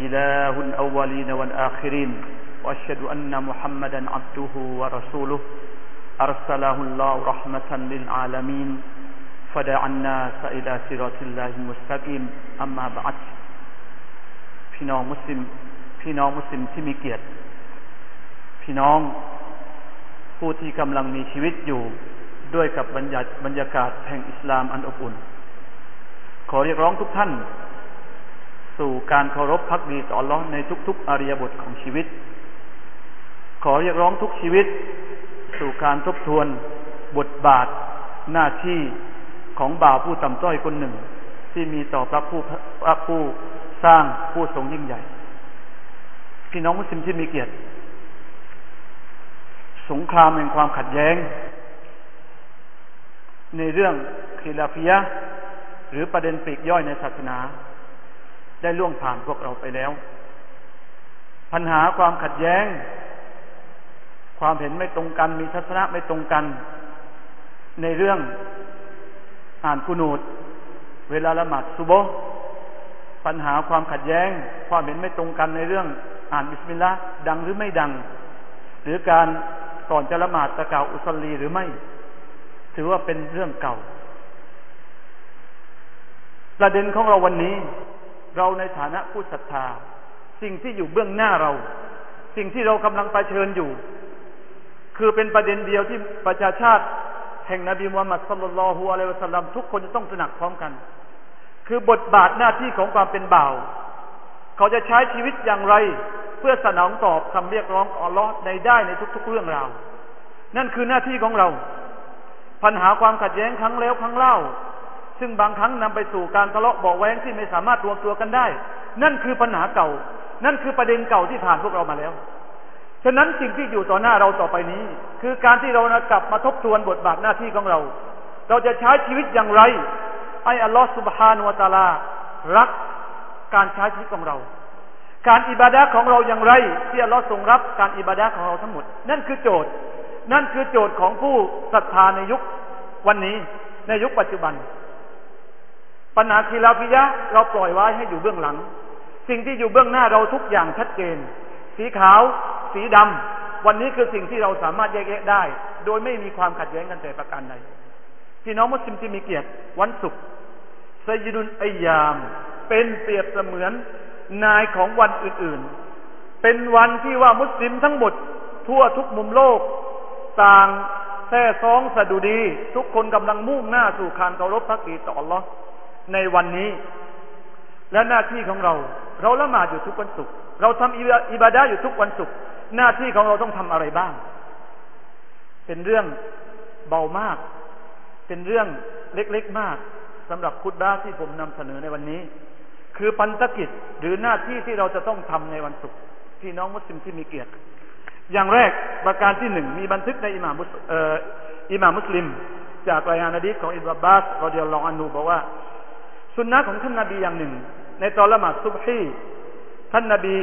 إله الأولين والآخرين وأشهد أن محمدا عبده ورسوله أرسله الله رحمة للعالمين فدعا الناس إلى صراط الله المستقيم أما بعد พี่น้องมุสลิมพี่น้องมุสลิมที่มีเกียรติ พี่น้องผู้ที่กำลังมีชีวิตอยู่ด้วยกับบรรยาบรรยากาศแห่งอิสลามอันอบอุ่น ขอเรียกร้องทุกท่าน สู่การเคารพพักดีต่อร้อนในทุก ๆอริยบทของชีวิต ขอเรียกร้องทุกชีวิต สู่การทบทวนบทบาทหน้าที่ของบ่าวผู้ต่ำต้อยคนหนึ่ง ที่มีต่อพระผู้พระผู้สร้างผู้ทรงยิ่งใหญ่ พี่น้องมุสลิมที่มีเกียรติ สงครามแห่งความขัดแย้ง ในเรื่องคิลาฟิยะหรือประเด็นปลีกย่อยในศาสนา ได้ล่วงผ่านพวกเราไปแล้ว ปัญหาความขัดแย้ง ความเห็นไม่ตรงกัน มีทัศนะไม่ตรงกัน ในเรื่องอ่านกุนูดเวลาละหมาดซุโบปัญหาความขัดแย้ง ความเห็นไม่ตรงกันในเรื่อง อ่านบิสมิลลาห์ดังหรือไม่ดัง หรือการก่อนจะละหมาดตะกาวอุสลีหรือไม่ ถือว่าเป็นเรื่องเก่า ประเด็นของเราวันนี้ เราในฐานะผู้ศรัทธา สิ่งที่อยู่เบื้องหน้าเรา สิ่งที่เรากำลังเผชิญอยู่ คือเป็นประเด็นเดียวที่ประชาชาติแห่งนบีมุฮัมมัดสัลลัลลอฮุอะลัยวะสัลลัมทุกคนจะต้องตระหนักพร้อมกัน คือบทบาทหน้าที่ของความเป็นบ่าว เขาจะใช้ชีวิตอย่างไร เพื่อสนองตอบคำเรียกร้ององอัลลอฮ์ในได้ในทุก ๆ เรื่องราว นั่นคือหน้าที่ของเรา ปัญหาความขัดแย้งครั้งแล้วครั้งเล่า ซึ่งบางครั้งนำไปสู่การทะเลาะเบาแวงที่ไม่สามารถรวมตัวกันได้ นั่นคือปัญหาเก่า นั่นคือประเด็นเก่าที่ผ่านพวกเรามาแล้ว ฉะนั้นสิ่งที่อยู่ต่อหน้าเราต่อไปนี้ คือการที่เรากลับมาทบทวนบทบาทหน้าที่ของเรา เราจะใช้ชีวิตอย่างไรให้อัลลอฮฺสุบฮานุวะตาลา รักการใช้ชีวิตของเรา การอิบาดะของเราอย่างไรที่อัลลอฮฺทรงรับการอิบาดะของเราทั้งหมด นั่นคือโจทย์ นั่นคือโจทย์ของผู้ศรัทธาในยุควันนี้ในยุคปัจจุบัน ปัญหาคีลาฟิยะเราปล่อยไว้ให้อยู่เบื้องหลัง สิ่งที่อยู่เบื้องหน้าเราทุกอย่างชัดเจน สีขาว สีดำวันนี้คือสิ่งที่เราสามารถแยกแยะได้ โดยไม่มีความขัดแย้งกันแต่ประการใดพี่น้องมุสลิมที่มีเกียรติวันศุกร์ไซยิดุนอัยาม เป็นเปรียบเสมือนนายของวันอื่นๆ เป็นวันที่ว่ามุสลิมทั้งหมด ทั่วทุกมุมโลก ต่างแท้ซองสะดุดี ทุกคนกำลังมุ่งหน้าสู่การเคารพพักดีต่ออัลลอฮ์ ในวันนี้ และหน้าที่ของเรา เราละหมาดอยู่ทุกวันศุกร์เราทำอิบาดะอยู่ทุกวันศุกร์หน้าที่ของเราต้องทำอะไรบ้าง เป็นเรื่องเบามาก เป็นเรื่องเล็กๆมากสำหรับคุดบ้าที่ผมนำเสนอในวันนี้ คือปันตกิจหรือหน้าที่ที่เราจะต้องทำในวันศุกร์พี่น้องมุสลิมที่มีเกียรติ อย่างแรกประการที่หนึ่งมีบันทึกในอิหม่ามุสเอ่ออิหม่ามุสลิม จากรายงานอดีษของอิบราบาสรอดิยัลลอฮุอันูบอกว่า สุนนะของท่านนาบีอย่างหนึ่ง ในตอนละหมาดซุบฮีท่านนาบี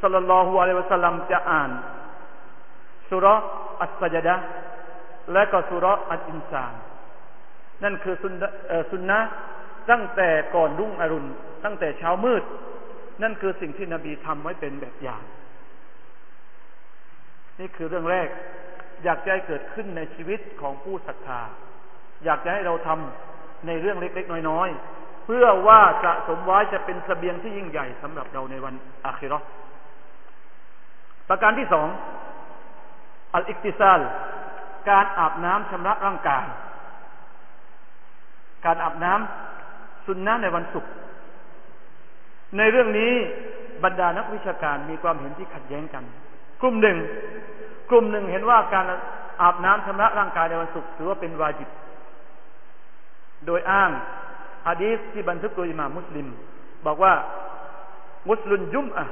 สัลลัลลอฮุอะลัยวะสัลลัมจะอ่านสุรอัสซจดะและก็สุรอัลอินซานนั่นคือสุนสุนนะตั้งแต่ก่อนรุ่งอรุณ ตั้งแต่เช้ามืด นั่นคือสิ่งที่นบีทำไว้เป็นแบบอย่าง นี่คือเรื่องแรก อยากจะให้เกิดขึ้นในชีวิตของผู้ศรัทธา อยากจะให้เราทำ ในเรื่องเล็กๆ น้อยๆ เพื่อว่าสะสมไว้จะเป็นสเสบียงที่ยิ่งใหญ่สำหรับเราในวันอาคิรอประการที่สองอัลอิกติซาลการอาบน้ำชำระร่างกาย การอาบน้ำสุนนะในวันศุกร์ในเรื่องนี้บรรดานักวิชาการมีความเห็นที่ขัดแย้งกัน กลุ่มหนึ่ง กลุ่มหนึ่งเห็นว่าการอาบน้ำชำระร่างกายในวันศุกร์ถือว่าเป็นวาจิบ โดยอ้างฮะดีษที่บันทึกโดยอิหม่ามมุสลิม บอกว่ามุสลุนยุมอะ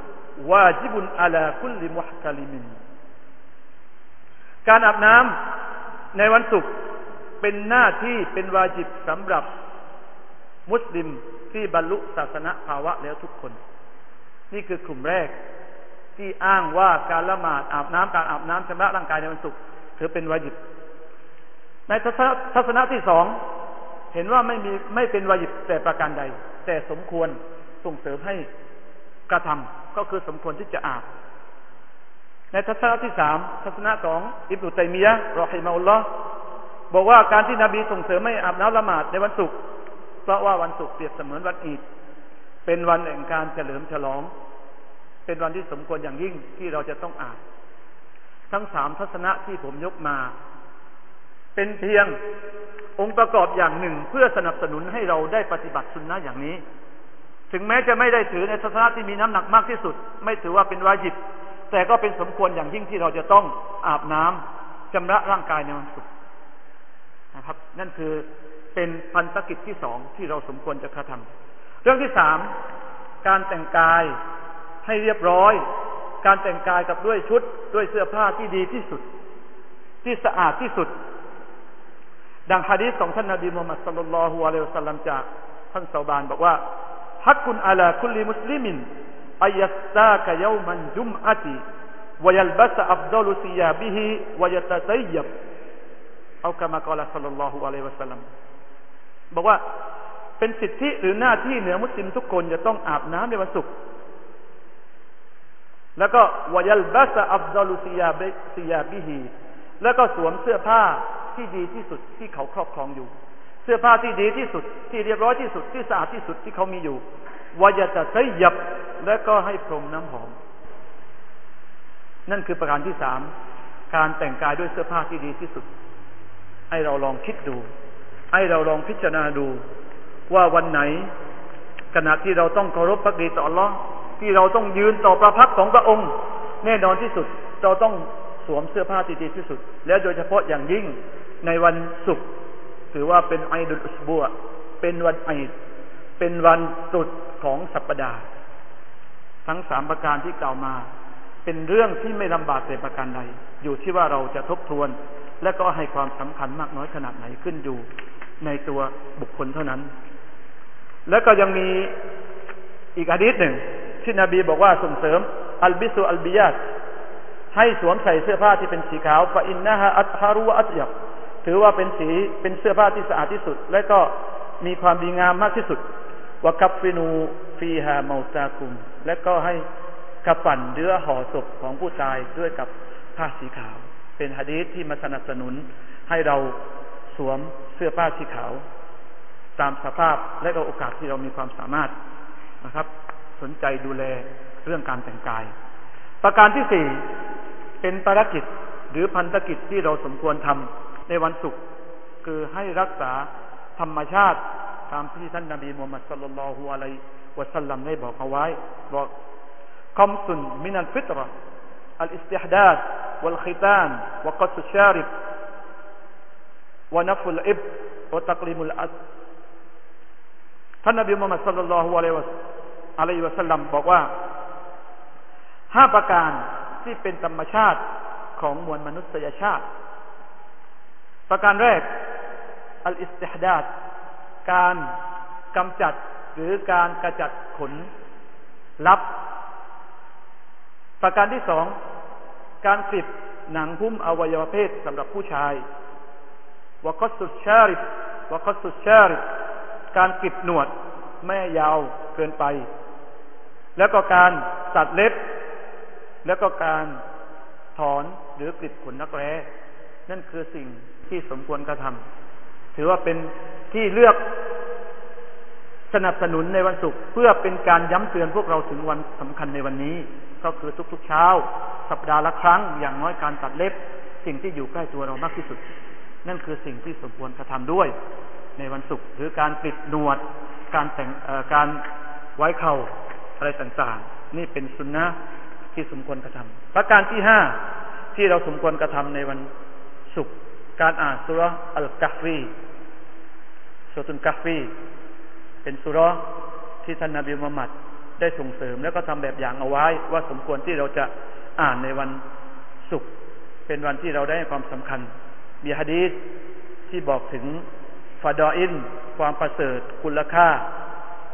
วาจิบุนอาลาคุลิมุฮตลิมินการอาบน้ำในวันศุกร์เป็นหน้าที่เป็นวาจิบสำหรับมุสลิมที่บรรลุศาสนาภาวะแล้วทุกคน นี่คือกลุ่มแรก ที่อ้างว่าการละหมาดอาบน้ำการอาบน้ำชำระร่างกายในวันศุกร์ถือเป็นวาจิบในทัศนะที่สอง เห็นว่าไม่มีไม่เป็นวาจิบแต่ประการใด แต่สมควรส่งเสริมให้กระทำก็คือสมควรที่จะอาบ ในทัศนะที่สามทัศนะของอิบนุตัยมียะรอฮิมาอุลลอฮ์บอกว่าการที่นบีส่งเสริมให้อาบน้ำละหมาดในวันศุกร์เพราะว่าวันศุกร์เปรียบเสมือนวันอีดเป็นวันแห่งการเฉลิมฉลอง เป็นวันที่สมควรอย่างยิ่งที่เราจะต้องอาบทั้งสามทัศนะที่ผมยกมา เป็นเพียงองค์ประกอบอย่างหนึ่งเพื่อสนับสนุนให้เราได้ปฏิบัติสุนนะอย่างนี้ ถึงแม้จะไม่ได้ถือในทัศนะที่มีน้ำหนักมากที่สุด ไม่ถือว่าเป็นวาจิบ แต่ก็เป็นสมควรอย่างยิ่งที่เราจะต้องอาบน้ำชำระร่างกายในวันศุกร์นะครับ นั่นคือเป็นพันธกิจที่สองที่เราสมควรจะกระทำเรื่องที่สามการแต่งกายให้เรียบร้อย การแต่งกายกับด้วยชุดด้วยเสื้อผ้าที่ดีที่สุด ที่สะอาดที่สุด ดังฮะดีษของท่านนบีมุฮัมมัดสุลลัลฮุอะลัยฮิวสัลลัมจากท่านซาบานบอกว่าฮักกุนอาลาคุลิมุสลิมินอายัสตากยามันจุมอะติวยัลบัสอัฟดลุซิยาบิฮิวยตะซัยบเอากามากล่าวสัลลัลลอฮุอะลัยฮิวสัลลัมบอกว่าเป็นสิทธิหรือหน้าที่เหนือมุสลิมทุกคนจะต้องอาบน้ำในวันศุกร์แล้วก็วยัลบัสอัฟดลุซิยาบิซิยาบิฮีแล้วก็สวมเสื้อผ้า ที่ดีที่สุดที่เขาครอบครองอยู่ เสื้อผ้าที่ดีที่สุดที่เรียบร้อยที่สุดที่สะอาดที่สุดที่เขามีอยู่วายจะใช้ยับและก็ให้พรมน้ำหอม นั่นคือประการที่สามการแต่งกายด้วยเสื้อผ้าที่ดีที่สุด ให้เราลองคิดดู ให้เราลองพิจารณาดูว่าวันไหน ขณะที่เราต้องเคารพพระดีต่ออัลลอที่เราต้องยืนต่อประพักของพระองค์ แน่นอนที่สุดเราต้องสวมเสื้อผ้าที่ดีที่สุด และโดยเฉพาะอย่างยิ่ง ในวันศุกร์ถือว่าเป็นไอดุลอุสบัวเป็นวันไอดเป็นวันสุดของสัปดาห์ ทั้งสามประการที่กล่าวมา เป็นเรื่องที่ไม่ลำบากแต่ประการใด อยู่ที่ว่าเราจะทบทวน และก็ให้ความสำคัญมากน้อยขนาดไหนขึ้นอยู่ในตัวบุคคลเท่านั้น แล้วก็ยังมีอีกอดีตหนึ่งที่นบีบอกว่าส่งเสริม อัลบิสุอัลบิยัดให้สวมใส่เสื้อผ้าที่เป็นสีขาวฟาอินนะฮะอัตฮารุอัตยับ ถือว่าเป็นสีเป็นเสื้อผ้าที่สะอาดที่สุด และก็มีความดีงามมากที่สุดวกัฟฟินูฟีฮาเมาตาคุม และก็ให้กระปั่นเนื้อห่อศพของผู้ตายด้วยกับผ้าสีขาว เป็นฮะดีษที่มาสนับสนุนให้เราสวมเสื้อผ้าสีขาว ตามสภาพและก็โอกาสที่เรามีความสามารถนะครับ สนใจดูแลเรื่องการแต่งกาย ประการที่สี่เป็นภารกิจหรือพันธกิจที่เราสมควรทำ ในวันศุกร์คือให้รักษาธรรมชาติตามที่ท่านนบีมูฮัมมัด صلى الله عليه وسلم ได้บอกเอาไว้บอก خمس من الفطرة الاستحداد والختان وقص الشارب ونتف الإبط وتقليم الأظفار ท่านนบีมูฮัมมัด صلى الله عليه وعليه وسلم บอกว่าห้าประการที่เป็นธรรมชาติของมวลมนุษยชาติ ประการแรก อัลอิสติฮดาดการกำจัดหรือการกระจัดขนลับ ประการที่สอง การกริบหนังหุ้มอวัยวะเพศสำหรับผู้ชายวกัสุดชาริบวกัสุดชาริบการกิบหนวดไม่ยาวเกินไป แล้วก็การตัดเล็บ แล้วก็การถอนหรือกริบขนนักแร้ นั่นคือสิ่ง ที่สมควรกระทำถือว่าเป็นที่เลือกสนับสนุนในวันศุกร์เพื่อเป็นการย้ำเตือนพวกเราถึงวันสำคัญในวันนี้ ก็คือทุกๆเช้า สัปดาห์ละครั้งอย่างน้อยการตัดเล็บ สิ่งที่อยู่ใกล้ตัวเรามากที่สุด นั่นคือสิ่งที่สมควรกระทำด้วย ในวันศุกร์หรือการปิดหนวด การแต่งการไว้เข่าอะไรต่างๆ นี่เป็นสุนนะที่สมควรกระทำประการที่ห้าที่เราสมควรกระทำในวันศุกร์ การอ่านสุรอัลกัฟรีสุตุนกัฟฟีเป็นสุรที่ท่านนาบีมุฮัมมัดได้ส่งเสริม แล้วก็ทำแบบอย่างเอาไว้ ว่าสมควรที่เราจะอ่านในวันศุกร์เป็นวันที่เราได้ความสำคัญ มีฮะดีษที่บอกถึงฟาดออิน ความประเสริฐ คุณค่า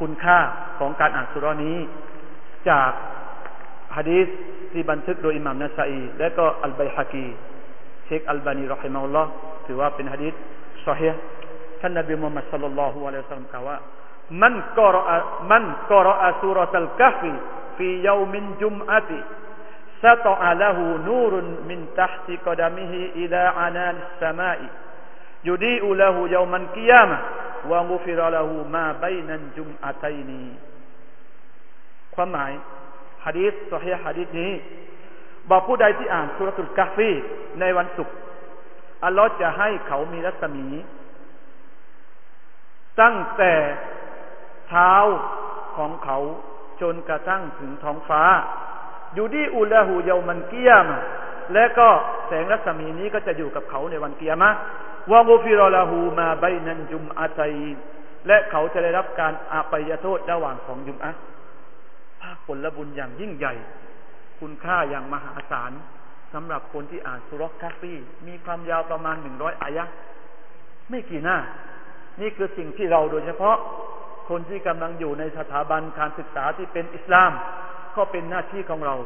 คุณค่าของการอ่านสุรานี้ จากฮะดีษที่บันทึกโดยอิหม่ามนัสอีและก็อัลบัยฮะกีเบฮาอุลลอฮ์ถือว่าเป็นฮะดีษซอฮีท่านนบีมุฮัมมัดสัลลัลลอฮุอะลัยฮิวะสัลลัมก ล่าวว่ามันกรอมันกรอสุรตัลกะฟีฟียามินจุมอะติ سطع له نور من تحت قدمه إلى عنان السماء يضيء له يوم القيامة وغفر له ما بين الجمعتين ความหมายฮะดีษสอฮีฮะดีษนี้ บอกผู้ใดที่อ่านสุรตุลกาฟีในวันศุกร์อัลลอฮ์จะให้เขามีรัศมี ตั้งแต่เท้าของเขาจนกระทั่งถึงท้องฟ้า อยู่ดีอุลาหูเยามันเกียม และก็แสงรัศมีนี้ก็จะอยู่กับเขาในวันเกียมะวางูฟิรอลาหูมาใบนันจุมอาใจและเขาจะได้รับการอาปยโทษระหว่างของยุมอะภาคผลบุญอย่างยิ่งใหญ่ คุณค่าอย่างมหาศาลสำหรับคนที่อ่านสุรคาฟีมีความยาวประมาณหนึ่งร้อยอายะไม่กี่หน้า นี่คือสิ่งที่เราโดยเฉพาะคนที่กำลังอยู่ในสถาบันการศึกษาที่เป็นอิสลาม ก็เป็นหน้าที่ของเรา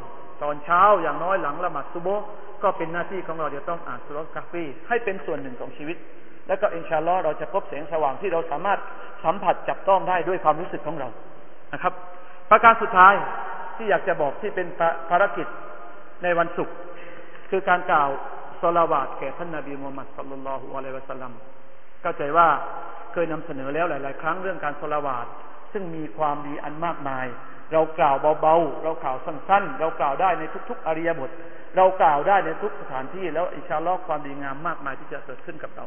ตอนเช้าอย่างน้อยหลังละหมาดซุโบก็เป็นหน้าที่ของเราจะต้องอ่านสุรกาฟีให้เป็นส่วนหนึ่งของชีวิต แล้วก็อินชาลอเราจะพบแสงสว่างที่เราสามารถสัมผัสจับต้องได้ด้วยความรู้สึกของเรานะครับ ประการสุดท้าย ที่อยากจะบอกที่เป็นภารกิจในวันศุกร์คือการกล่าวสลาวาตแก่ท่านนาบีมูฮัมมัดสัลลัลลอฮุอะลัยวะสัลลัมเข้าใจว่าเคยนำเสนอแล้วหลาย ๆ ครั้งเรื่องการสลาวาตซึ่งมีความดีอันมากมาย เรากล่าวเบา ๆ เรากล่าวสั้น ๆ เรากล่าวได้ในทุก ๆ อริยบท เรากล่าวได้ในทุกสถานที่ แล้วอิชาลอกความดีงามมากมายที่จะเกิดขึ้นกับเรา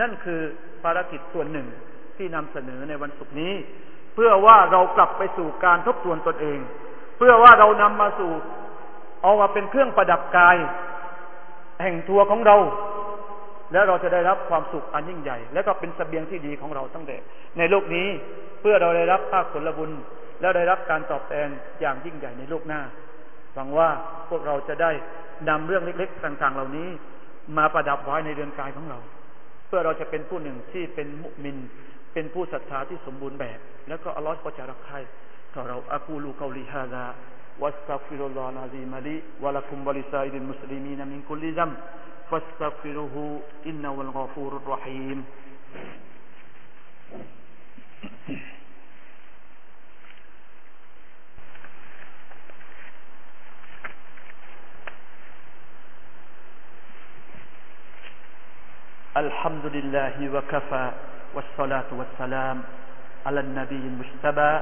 นั่นคือภารกิจส่วนหนึ่งที่นำเสนอในวันศุกร์นี้ เพื่อว่าเรากลับไปสู่การทบทวนตนเอง เพื่อว่าเรานำมาสู่ เอามาเป็นเครื่องประดับกาย แห่งทัวของเรา และเราจะได้รับความสุขอันยิ่งใหญ่ และก็เป็นสเสบียงที่ดีของเราตั้งแต่ในโลกนี้เพื่อเราได้รับภาคผลบุญ แล้วได้รับการตอบแทนอย่างยิ่งใหญ่ในโลกหน้าหวังว่าพวกเราจะได้นำเรื่องเล็ก ๆ ต่าง ๆ เหล่านี้ มาประดับไว้ในเรือนกายของเรา เพื่อเราจะเป็นผู้หนึ่งที่เป็นมุมิน เป็นผู้ศรัทธาที่สมบูรณ์แบบ แล้วก็อัลลอฮฺก็จะรักใคร تروا أقول قولي هذا واستغفر الله العظيم لي ولكم ولسائر المسلمين من كل ذنب فاستغفروه إنه الغفور الرحيم. الحمد لله وكفى والصلاة والسلام على النبي المجتبى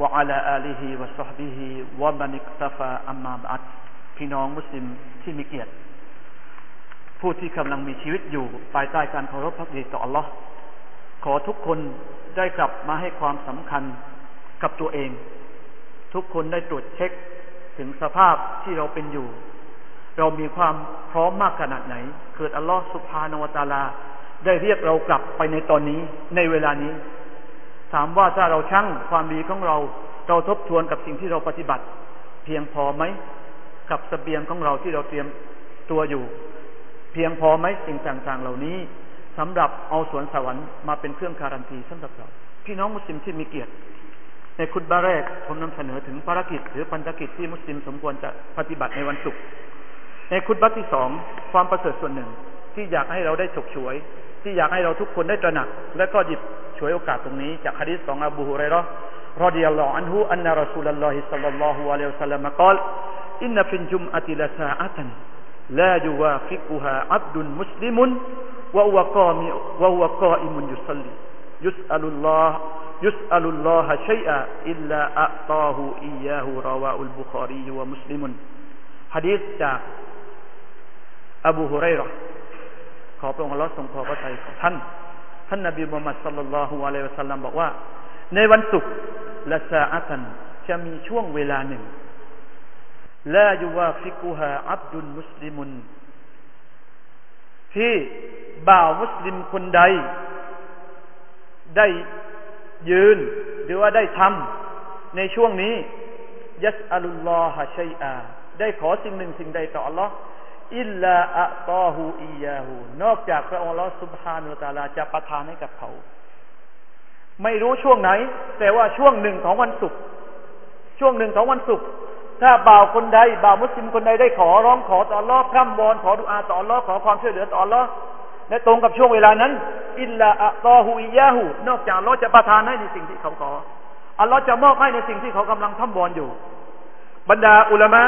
وعلى آله وصحبه ومن اكتفى أما بعد พี่น้องมุสลิมที่มีเกียรติ ผู้ที่กำลังมีชีวิตอยู่ภายใต้การเคารพพักดีต่อ Allah ขอทุกคนได้กลับมาให้ความสำคัญกับตัวเอง ทุกคนได้ตรวจเช็คถึงสภาพที่เราเป็นอยู่เรามีความพร้อมมากขนาดไหน เกิดอัลลอฮฺสุภานวตาลา ได้เรียกเรากลับไปในตอนนี้ ในเวลานี้ ถามว่าถ้าเราชั่งความดีของเรา เราทบทวนกับสิ่งที่เราปฏิบัติ เพียงพอไหมกับสเสบียงของเราที่เราเตรียมตัวอยู่ เพียงพอไหมสิ่งต่างๆเหล่านี้สำหรับเอาสวนสวรรค์มาเป็นเครื่องการันตีสำหรับเราพี่น้องมุสลิมที่มีเกียรติ ในคุตบาแรกผมนำเสนอถึงภารกิจ หรือพันธกิจที่มุสลิมสมควรจะปฏิบัติในวันศุกร์ในคุณบัตที่สองความประเสริฐส่วนหนึ่งที่อยากให้เราได้ฉกฉวย ที่อยากให้เราทุกคนได้ตระหนัก และก็หยิบฉวยโอกาสตรงนี้ จากฮะดิษของอบูฮุเรย์รอดิยัลลอฮ์อันฮุอันนารสูลัลลอฮิสัลลัลลอฮุอะลัยฮิสัลลัมกล่าวอินนฟินจุมอะติลาซาอัตันลายูวาฟิกุฮาอับดุลมุสลิมุนวะวะกามิวะวะกาอิมุนยุสลิยุสอัลลลอฮ์ยุสอัลลลอฮะชัยอะإلا أعطاه إياه رواه البخاري ومسلم ฮะดิษจากอบูฮุเรย์ ขอพระองค์ลลอทรงพอพระทัยของท่าน ท่านนบีมุฮัมมัด صلى الله عليه وسلم บอกว่า ในวันศุกร์لساعة จะมีช่วงเวลาหนึ่งلا يوافقها عبد مسلم ที่บ่าวมุสลิมคนใด ได้ยืนหรือว่าได้ทำในช่วงนี้ยัสอัลุลลอฮะชัยอา ได้ขอสิ่งหนึ่งสิ่งใดต่อ Allah อิ อิลลาอัตอฮูอียาหูนอกจากพระองค์ลอสุบฮานุตาลาจะประทานให้กับเขา ไม่รู้ช่วงไหน แต่ว่าช่วงหนึ่งของวันศุกร์ช่วงหนึ่งของวันศุกร์ถ้าบ่าวคนใดบ่าวมุสลิมคนใดได้ขอร้องขอต่อรอบพร่ำวอนขอดุอาต่อรอบขอความช่วยเหลือต่อรอบและตรงกับช่วงเวลานั้น อิลลาอัตอฮูอียาหูนอกจากเราจะประทานให้ในสิ่งที่เขาขออัลลอฮ์จะมอบให้ในสิ่งที่เขากำลังท่ำวอนอยู่ บรรดาอุลามะ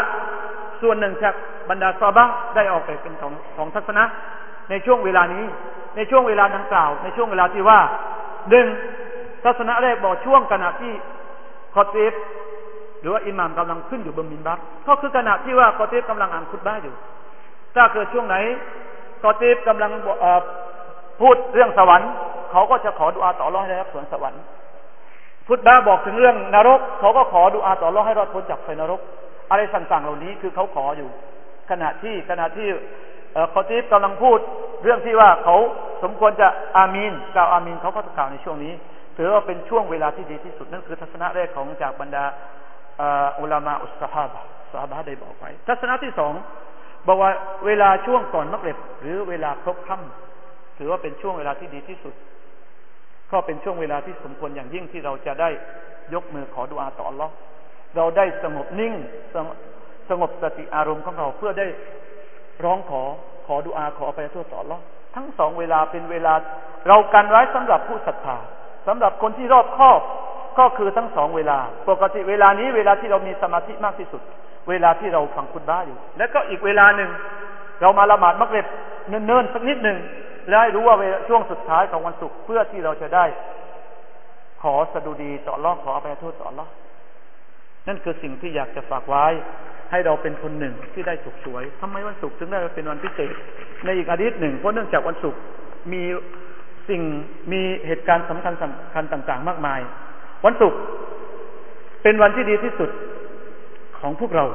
ส่วนหนึ่งจากบรรดาซาบะได้ออกไปเป็นของของทัศนะ ในช่วงเวลานี้ ในช่วงเวลาดังกล่าว ในช่วงเวลาที่ว่าหนึ่งทัศนะแรกบอกช่วงขณะที่คอตีฟหรือว่าอิหม่ามกำลังขึ้นอยู่บนมินบัตก็คือขณะที่ว่าคอตีฟกำลังอ่านคุตบ้าอยู่ ถ้าเกิดช่วงไหนคอตีฟกำลังพูดเรื่องสวรรค์เขาก็จะขอดุอาต่อรองให้ได้รับสวนสวรรค์พุทธะบอกถึงเรื่องนรก เขาก็ขอดูอาต่อรอให้รอดพ้นจากไฟนรก อะไรต่างๆเหล่านี้คือเขาขออยู่ ขณะที่ขณะที่คอตีฟกำลังพูด เรื่องที่ว่าเขาสมควรจะอามีนกล่าวอามีนเขาก็กล่าวในช่วงนี้ถือว่าเป็นช่วงเวลาที่ดีที่สุดนั่นคือทัศนะแรกของจากบรรดาอุลามาอุสฮาบะสฮาบะได้บอกไว้ทัศนะที่สองบอกว่าเวลาช่วงก่อนมักเร็บหรือเวลาครบค่ำถือว่าเป็นช่วงเวลาที่ดีที่สุดก็เป็นช่วงเวลาที่สมควรอย่างยิ่งที่เราจะได้ยกมือขอดุอาต่อ Allah เราได้สงบนิ่งสงสงบสติอารมณ์ของเราเพื่อได้ร้องขอขอดุอาขอไปโทษต่อ Allah ทั้งสองเวลาเป็นเวลา เรากันไว้สำหรับผู้ศรัทธาสำหรับคนที่รอบคอบก็คือทั้งสองเวลา ปกติเวลานี้เวลาที่เรามีสมาธิมากที่สุด เวลาที่เราฟังคุณบ้าอยู่ แล้วก็อีกเวลาหนึ่ง เรามาละหมาดมักเร็บเนิ่นๆสักนิดหนึ่งและให้รู้ว่าช่วงสุดท้ายของวันศุกร์เพื่อที่เราจะได้ ขอสดุดีต่อรอขออภัยโทษต่อรอ นั่นคือสิ่งที่อยากจะฝากไว้ ให้เราเป็นคนหนึ่งที่ได้สุขสวยทำไมวันศุกร์ถึงได้เป็นวันพิเศษ ในอีกอาทิตย์หนึ่งเพราะเนื่องจากวันศุกร์มีสิ่งมีเหตุการณ์สำคัญสำคัญต่างๆ มากมาย วันศุกร์เป็นวันที่ดีที่สุดของพวกเรา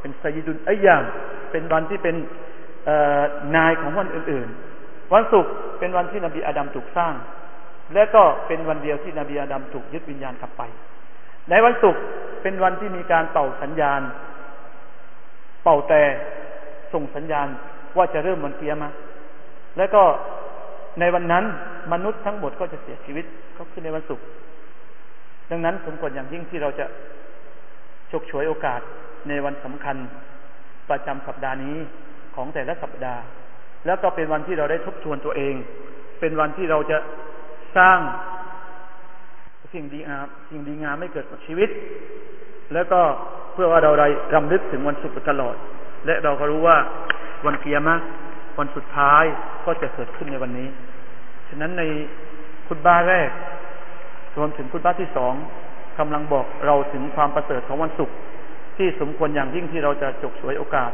เป็นไซยิดุนอัยาม เป็นวันที่เป็นนายของวันอื่น ๆ วันศุกร์เป็นวันที่นบีอาดัมถูกสร้าง และก็เป็นวันเดียวที่นบีอาดัมถูกยึดวิญญาณกลับไป ในวันศุกร์เป็นวันที่มีการเป่าสัญญาณ เป่าแต่ส่งสัญญาณว่าจะเริ่มวันเกียมาและก็ในวันนั้นมนุษย์ทั้งหมดก็จะเสียชีวิตก็คือในวันศุกร์ดังนั้นสมควรอย่างยิ่งที่เราจะฉกฉวยโอกาสในวันสำคัญประจำสัปดาห์นี้ของแต่ละสัปดาห์ แล้วก็เป็นวันที่เราได้ทบทวนตัวเอง เป็นวันที่เราจะสร้าง สิ่งดีงามสิ่งดีงามไม่เกิดกับชีวิต แล้วก็เพื่อว่าเราได้รำลึกถึงวันสุขตลอด และเราก็รู้ว่าวันเกียรติวันสุดท้ายก็จะเกิดขึ้นในวันนี้ ฉะนั้นในคุณบ้าแรก รวมถึงคุณบ้าที่สองกำลังบอกเราถึงความประเสริฐของวันศุกร์ที่สมควรอย่างยิ่งที่เราจะจกสวยโอกาส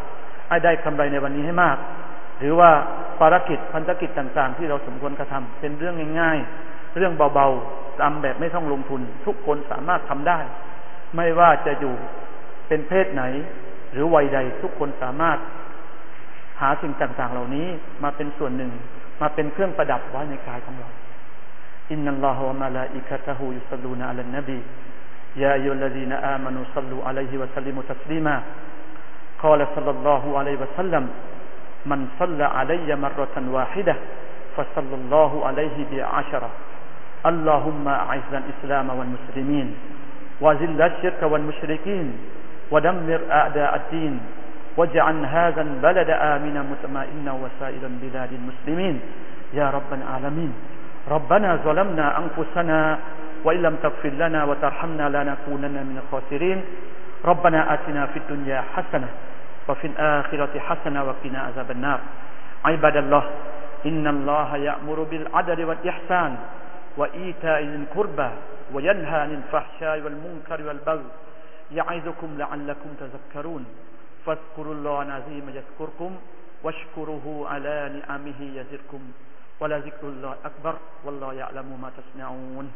ให้ได้กำไรในวันนี้ให้มาก หรือว่าภารกิจพันธกิจต่างๆ ที่เราสมควรกระทำเป็นเรื่องง่าย ๆ เรื่องเบาๆทำแบบไม่ต้องลงทุน ทุกคนสามารถทำได้ ไม่ว่าจะอยู่เป็นเพศไหน หรือวัยใด ทุกคนสามารถหาสิ่งต่างๆ เหล่านี้มาเป็นส่วนหนึ่ง มาเป็นเครื่องประดับไว้ในกายของเราอินนัลลอฮฺวะมะลาอิกะตะฮูยุสลูนอัลนบียาอิยลลดีนอามานุสลูอะลัยฮิวะสัลลิมุตัสลิมะกล่าวสัลลัลลอฮุอะลัยวะสัลลัมมันสัลลอะลัยยะมรรตันวาฮิดะฟัสัลลัลลอฮุอะลัยฮิบิอาชระ اللهم أعز الإسلام والمسلمين وذل الشرك والمشركين ودمر أعداء الدين واجعل هذا البلد آمنا مطمئنا وسائر بلاد المسلمين. يا رب العالمين ربنا ظلمنا أنفسنا وإن لم تغفر لنا وترحمنا لنكونن من الخاسرين. ربنا آتنا في الدنيا حسنة وفي الآخرة حسنة وقنا عذاب النار. عباد الله إن الله يأمر بالعدل والإحسان. وإيتاء القربى وينهى عن الفحشاء والمنكر والبغي يعظكم لعلكم تذكرون فاذكروا الله العظيم يذكركم واشكروه على نعمه يزدكم ولذكر الله أكبر والله يعلم ما تصنعون